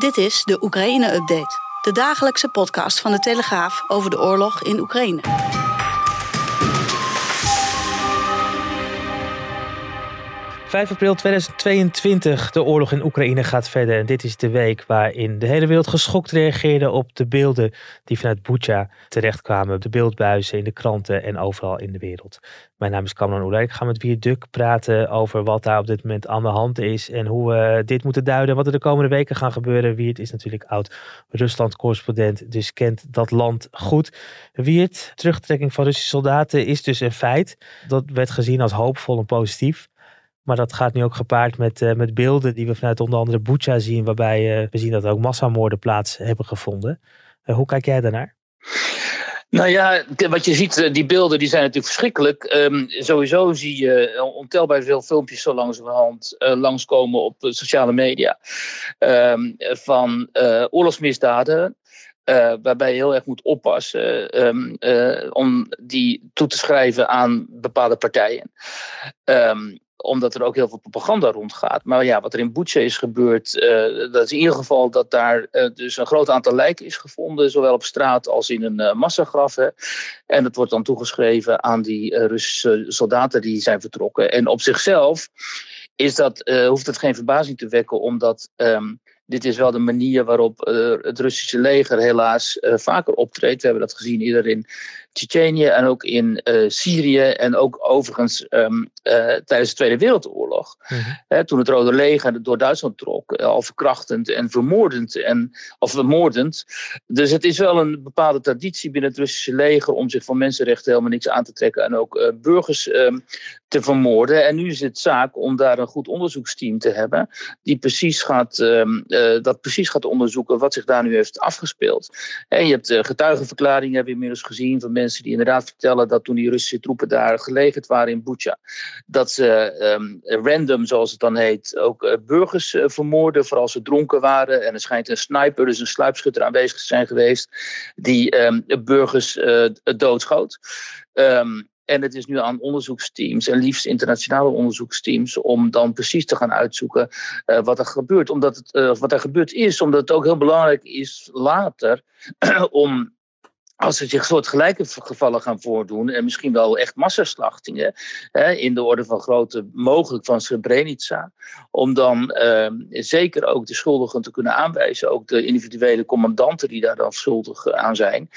Dit is de Oekraïne-update, de dagelijkse podcast van de Telegraaf over de oorlog in Oekraïne. 5 april 2022. De oorlog in Oekraïne gaat verder. En dit is de week waarin de hele wereld geschokt reageerde op de beelden die vanuit Bucha terechtkwamen. Op de beeldbuizen in de kranten en overal in de wereld. Mijn naam is Kamran Oelay. Ik ga met Wier Duk praten over wat daar op dit moment aan de hand is. En hoe we dit moeten duiden. Wat er de komende weken gaan gebeuren. Wiert is natuurlijk oud-Rusland-correspondent. Dus kent dat land goed. Wiert, terugtrekking van Russische soldaten is dus een feit. Dat werd gezien als hoopvol en positief. Maar dat gaat nu ook gepaard met, uh, met beelden die we vanuit onder andere Bucha zien, waarbij uh, we zien dat er ook massamoorden plaats hebben gevonden. Uh, hoe kijk jij daarnaar? Nou ja, wat je ziet, die beelden die zijn natuurlijk verschrikkelijk. Um, sowieso zie je ontelbaar veel filmpjes zo langzamerhand uh, langskomen op sociale media. Um, van uh, oorlogsmisdaden. Waarbij je heel erg moet oppassen um, om die toe te schrijven aan bepaalde partijen omdat er ook heel veel propaganda rondgaat. Maar ja, wat er in Bucha is gebeurd, uh, dat is in ieder geval dat daar uh, dus een groot aantal lijken is gevonden, zowel op straat als in een uh, massagraf. En dat wordt dan toegeschreven aan die Russische soldaten die zijn vertrokken. En op zichzelf is dat, hoeft het geen verbazing te wekken, omdat um, dit is wel de manier waarop het Russische leger helaas vaker optreedt. We hebben dat gezien eerder in Tsjetsjenië en ook in uh, Syrië en ook overigens um, uh, tijdens de Tweede Wereldoorlog. Mm -hmm. toen het Rode Leger door Duitsland trok, uh, al verkrachtend en vermoordend. En, of vermoordend. Dus het is wel een bepaalde traditie binnen het Russische leger om zich van mensenrechten helemaal niks aan te trekken en ook burgers um, te vermoorden. En nu is het zaak om daar een goed onderzoeksteam te hebben die precies gaat, um, dat precies gaat onderzoeken wat zich daar nu heeft afgespeeld. En je hebt getuigenverklaringen, hebben we inmiddels gezien van mensen die inderdaad vertellen dat toen die Russische troepen daar gelegerd waren in Bucha, dat ze um, random, zoals het dan heet, ook uh, burgers uh, vermoorden, vooral als ze dronken waren. En er schijnt een sniper, dus een sluipschutter aanwezig te zijn geweest, die um, burgers uh, doodschoot. Um, en het is nu aan onderzoeksteams, en liefst internationale onderzoeksteams, om dan precies te gaan uitzoeken wat er gebeurt. Omdat het, wat er gebeurd is, omdat het ook heel belangrijk is later om als er zich soortgelijke gevallen gaan voordoen, en misschien wel echt massaslachtingen, hè, in de orde van grootte mogelijk van Srebrenica, om dan eh, zeker ook de schuldigen te kunnen aanwijzen, ook de individuele commandanten die daar dan schuldig aan zijn,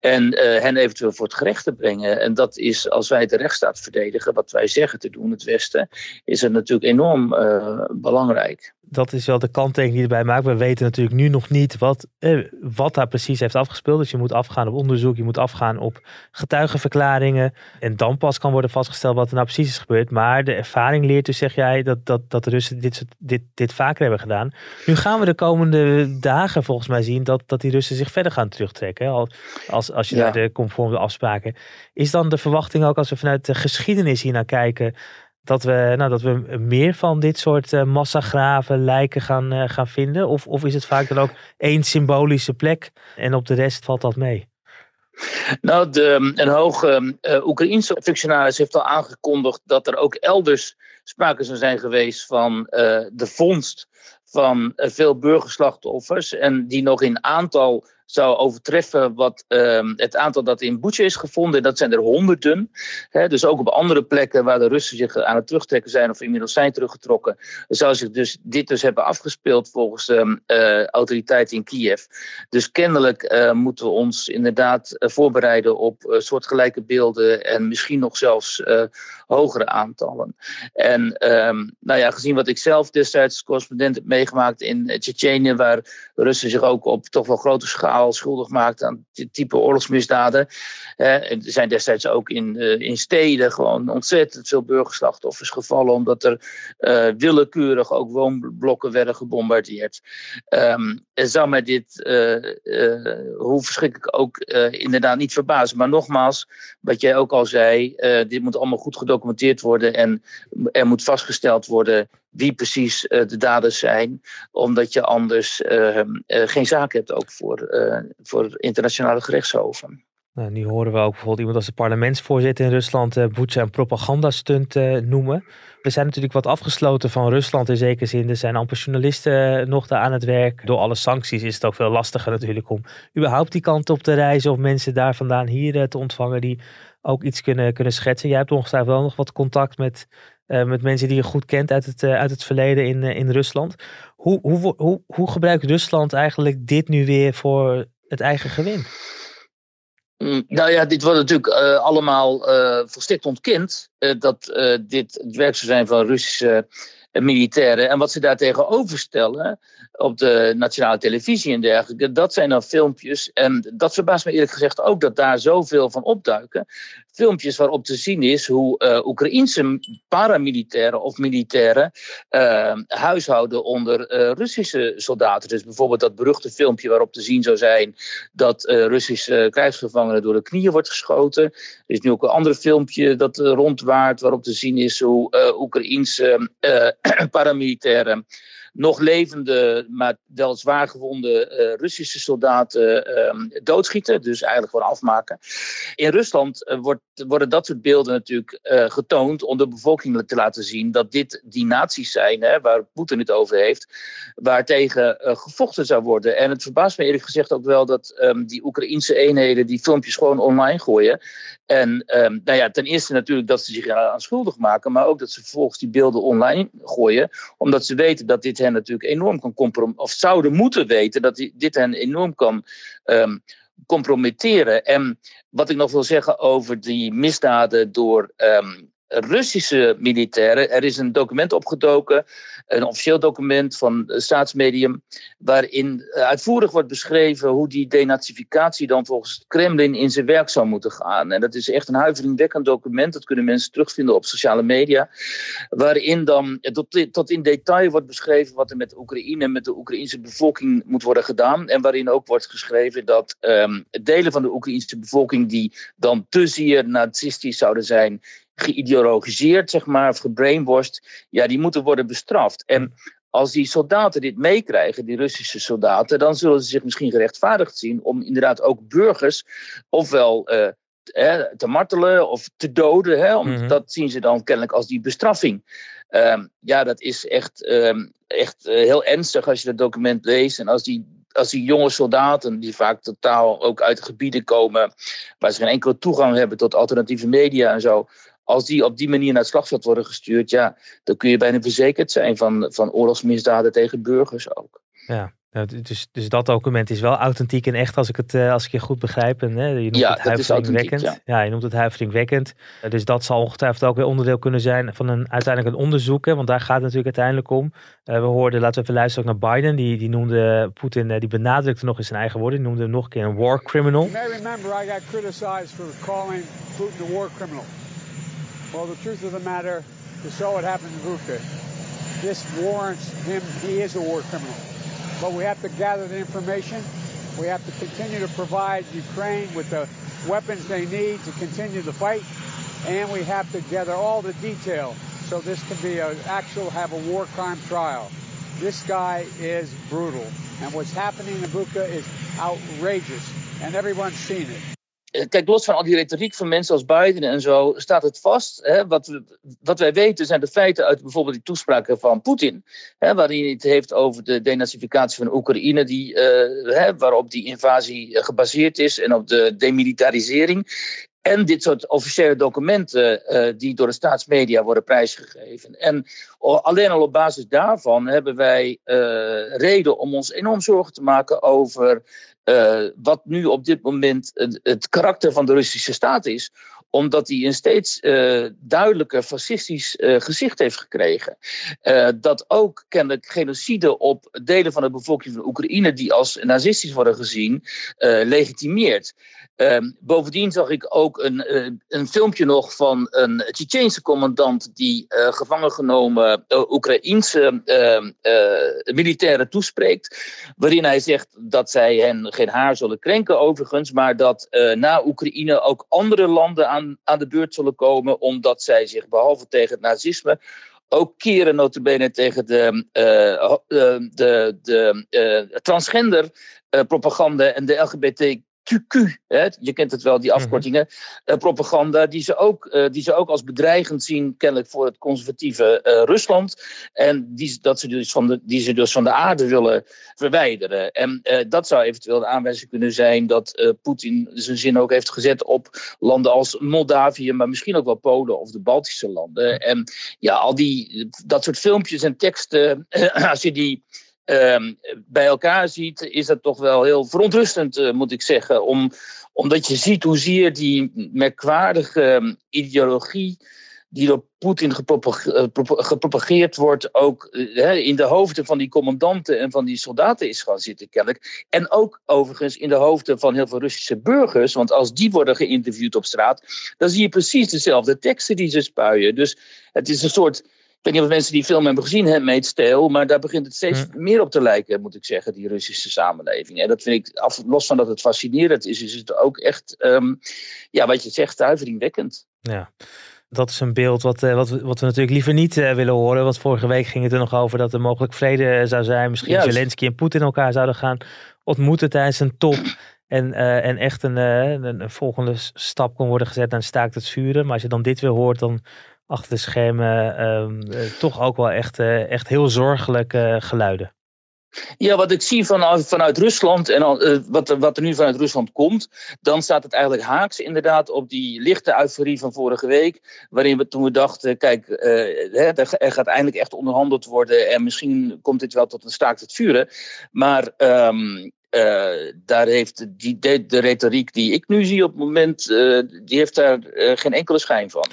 en uh, hen eventueel voor het gerecht te brengen. En dat is, als wij de rechtsstaat verdedigen, wat wij zeggen te doen, het Westen, is het natuurlijk enorm uh, belangrijk dat is wel de kanttekening die erbij maakt. We weten natuurlijk nu nog niet wat, eh, wat daar precies heeft afgespeeld. Dus je moet afgaan op onderzoek, je moet afgaan op getuigenverklaringen. En dan pas kan worden vastgesteld wat er nou precies is gebeurd. Maar de ervaring leert dus, zeg jij, dat, dat, dat de Russen dit, dit, dit vaker hebben gedaan. Nu gaan we de komende dagen volgens mij zien dat, dat die Russen zich verder gaan terugtrekken. Als, als je ja. naar de conforme afspraken. Is dan de verwachting ook als we vanuit de geschiedenis hier naar kijken dat we, nou, dat we meer van dit soort uh, massagraven, lijken gaan, uh, gaan vinden? Of, of is het vaak dan ook één symbolische plek en op de rest valt dat mee? Nou, de, een hoge uh, Oekraïense functionaris heeft al aangekondigd dat er ook elders sprake zou zijn geweest van de vondst van veel burgerslachtoffers. En die nog in aantal zou overtreffen wat uh, het aantal dat in Bucha is gevonden. Dat zijn er honderden. Dus ook op andere plekken waar de Russen zich aan het terugtrekken zijn of inmiddels zijn teruggetrokken, zou zich dus dit dus hebben afgespeeld volgens uh, autoriteiten in Kiev. Dus kennelijk uh, moeten we ons inderdaad uh, voorbereiden op soortgelijke beelden en misschien nog zelfs hogere aantallen. En um, nou ja, gezien wat ik zelf destijds als correspondent heb meegemaakt in Tsjetsjenië, waar Russen zich ook op toch wel grote schaal schuldig maakt aan type oorlogsmisdaden. Eh, er zijn destijds ook in, uh, in steden gewoon ontzettend veel burgerslachtoffers gevallen, omdat er uh, willekeurig ook woonblokken werden gebombardeerd. Um, en zou mij dit, hoe verschrikkelijk ook, inderdaad niet verbazen. Maar nogmaals, wat jij ook al zei, dit moet allemaal goed gedocumenteerd worden en er moet vastgesteld worden wie precies uh, de daders zijn, omdat je anders uh, uh, geen zaak hebt ook voor, voor internationale gerechtshoven. Nou, nu horen we ook bijvoorbeeld iemand als de parlementsvoorzitter in Rusland uh, een propagandastunt uh, noemen. We zijn natuurlijk wat afgesloten van Rusland in zekere zin. Er zijn amper journalisten nog daar aan het werk. Door alle sancties is het ook veel lastiger natuurlijk om überhaupt die kant op te reizen of mensen daar vandaan hier te ontvangen die ook iets kunnen, kunnen schetsen. Jij hebt ongetwijfeld wel nog wat contact met, met mensen die je goed kent uit het, uit het verleden in, in Rusland. Hoe, hoe, hoe, hoe gebruikt Rusland eigenlijk dit nu weer voor het eigen gewin? Mm, nou ja, dit wordt natuurlijk allemaal volstrekt ontkend. Uh, dat dit het werk zou zijn van Russische militairen. En wat ze daar tegenover stellen op de nationale televisie en dergelijke, dat zijn dan filmpjes. En dat verbaast me eerlijk gezegd ook dat daar zoveel van opduiken. Filmpjes waarop te zien is hoe uh, Oekraïnse paramilitairen of militairen huishouden onder Russische soldaten. Dus bijvoorbeeld dat beruchte filmpje waarop te zien zou zijn dat Russische krijgsgevangenen door de knieën wordt geschoten. Er is nu ook een ander filmpje dat waarop te zien is hoe Oekraïnse paramilitairen nog levende, maar wel zwaar gewonde uh, Russische soldaten uh, doodschieten. Dus eigenlijk gewoon afmaken. In Rusland uh, wordt, worden dat soort beelden natuurlijk getoond om de bevolking te laten zien dat dit die naties zijn, hè, waar Poetin het over heeft, waartegen gevochten zou worden. En het verbaast me eerlijk gezegd ook wel dat um, die Oekraïnse eenheden die filmpjes gewoon online gooien. En um, nou ja, ten eerste natuurlijk dat ze zich aan schuldig maken, maar ook dat ze vervolgens die beelden online gooien, omdat ze weten dat dit hen natuurlijk enorm kan compromitteren, of zouden moeten weten dat dit hen enorm kan um, compromitteren. En wat ik nog wil zeggen over die misdaden door um, Russische militairen. Er is een document opgedoken, een officieel document van staatsmedium, waarin eh, uitvoerig wordt beschreven hoe die denazificatie dan volgens het Kremlin in zijn werk zou moeten gaan. En dat is echt een huiveringwekkend document, dat kunnen mensen terugvinden op sociale media, waarin dan tot, tot in detail wordt beschreven wat er met Oekraïne, met de Oekraïnse bevolking moet worden gedaan. En waarin ook wordt geschreven dat um, delen van de Oekraïnse bevolking die dan te zeer nazistisch zouden zijn, geïdeologiseerd, zeg maar, of gebrainwashed, ja, die moeten worden bestraft. En als die soldaten dit meekrijgen, die Russische soldaten, dan zullen ze zich misschien gerechtvaardigd zien om inderdaad ook burgers ofwel uh, te martelen of te doden. Hè, om, mm-hmm. Dat zien ze dan kennelijk als die bestraffing. Um, ja, dat is echt, um, echt uh, heel ernstig als je dat document leest. En als die als die jonge soldaten, die vaak totaal ook uit gebieden komen waar ze geen enkele toegang hebben tot alternatieve media en zo, als die op die manier naar het slagveld worden gestuurd, ja, dan kun je bijna verzekerd zijn van, van oorlogsmisdaden tegen burgers ook. Ja, dus, dus dat document is wel authentiek en echt, als ik het, eh, als ik je goed begrijp. En, hè, je noemt ja, het huiveringwekkend. Ja. ja, je noemt het huiveringwekkend. Dus dat zal ongetwijfeld ook weer onderdeel kunnen zijn van een uiteindelijk een onderzoek. Hè, want daar gaat het natuurlijk uiteindelijk om. Uh, we hoorden, laten we even luisteren ook naar Biden. Die, die noemde Poetin, uh, die benadrukte nog in zijn eigen woorden. Die noemde hem nog een keer een war criminal. You may remember I got criticized for calling Putin a war criminal. Well, the truth of the matter is so what happened in Vuka. This warrants him, he is a war criminal. But we have to gather the information. We have to continue to provide Ukraine with the weapons they need to continue the fight. And we have to gather all the detail so this can be an actual, have a war crime trial. This guy is brutal. And what's happening in Buka is outrageous. And everyone's seen it. Eh, kijk, los van al die retoriek van mensen als Biden en zo, staat het vast. Hè, wat, we, wat wij weten zijn de feiten uit bijvoorbeeld die toespraken van Poetin. Hè, waarin hij het heeft over de denazificatie van Oekraïne, die, uh, hè, waarop die invasie eh, gebaseerd is en op de demilitarisering. En dit soort officiële documenten die door de staatsmedia worden prijsgegeven. En alleen al op basis daarvan hebben wij reden om ons enorm zorgen te maken over wat nu op dit moment het, het, karakter van de Russische staat is omdat hij een steeds uh, duidelijker fascistisch uh, gezicht heeft gekregen. Uh, dat ook kennelijk genocide op delen van de bevolking van Oekraïne, die als nazistisch worden gezien, legitimeert. Ehm, bovendien zag ik ook een, een filmpje nog van een Tsjetsjeense commandant die gevangen genomen Oekraïense ehm, militairen toespreekt. Waarin hij zegt dat zij hen geen haar zullen krenken, overigens, maar dat na Oekraïne ook andere landen aan aan, de beurt zullen komen, omdat zij zich behalve tegen het nazisme ook keren notabene tegen de, uh, de, de uh, transgender propaganda en de LGBT QQ, hè, je kent het wel, die mhm. afkortingen, uh, propaganda, die ze, ook, uh, die ze ook als bedreigend zien, kennelijk voor het conservatieve uh, Rusland. En die, dat ze dus van de, die ze dus van de aarde willen verwijderen. En dat zou eventueel de aanwijzing kunnen zijn dat Poetin zijn zin ook heeft gezet op landen als Moldavië, maar misschien ook wel Polen of de Baltische landen. En ja, al die, dat soort filmpjes en teksten, als je die Ehm, bij elkaar ziet, is dat toch wel heel verontrustend, uh, moet ik zeggen. Om, omdat je ziet hoe zeer die merkwaardige ehm, ideologie die door Poetin eh, gepropageerd wordt, ook uh, in de hoofden van die commandanten en van die soldaten is gaan zitten, kennelijk. En ook overigens in de hoofden van heel veel Russische burgers, want als die worden geïnterviewd op straat, dan zie je precies dezelfde teksten die ze spuien. Dus het is een soort ik weet niet of mensen die film hebben gezien, Handmaid's Tale, maar daar begint het steeds hm. meer op te lijken, moet ik zeggen, die Russische samenleving. En dat vind ik, af, los van dat het fascinerend is, is het ook echt, um, ja, wat je zegt, huiveringwekkend. Ja. Dat is een beeld wat, uh, wat, wat we natuurlijk liever niet uh, willen horen. Want vorige week ging het er nog over dat er mogelijk vrede zou zijn. Misschien Juist. Zelensky en Poetin elkaar zouden gaan ontmoeten tijdens een top. En, uh, en echt een, een, een, volgende stap kon worden gezet naar staakt het vuren. Maar als je dan dit weer hoort, dan achter de schermen ehm, eh, toch ook wel echt, eh, echt heel zorgelijke geluiden. Ja, wat ik zie vanuit, Rusland en uh, wat, wat er nu vanuit Rusland komt, dan staat het eigenlijk haaks inderdaad op die lichte euforie van vorige week, waarin we toen we dachten, kijk, uh, er, gaat eindelijk echt onderhandeld worden en misschien komt dit wel tot een staakt het vuren. Maar uh, daar heeft die, de, de, retoriek die ik nu zie op het moment, die heeft daar geen enkele schijn van.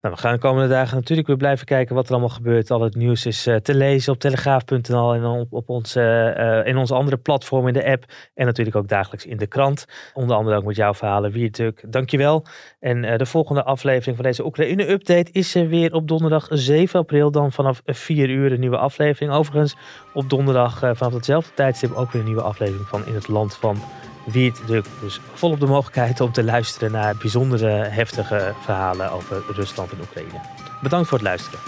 Nou, we gaan de komende dagen natuurlijk weer blijven kijken wat er allemaal gebeurt. Al het nieuws is uh, te lezen op telegraaf.nl en op, op onze, uh, in onze andere platform in de app. En natuurlijk ook dagelijks in de krant. Onder andere ook met jouw verhalen, Wiertuk. Dankjewel. En uh, de volgende aflevering van deze Oekraïne-update is er weer op donderdag 7 april. Dan vanaf 4 uur een nieuwe aflevering. Overigens op donderdag vanaf hetzelfde tijdstip ook weer een nieuwe aflevering van In het Land van wie het lukt. Dus volop de mogelijkheid om te luisteren naar bijzondere heftige verhalen over Rusland en Oekraïne. Bedankt voor het luisteren.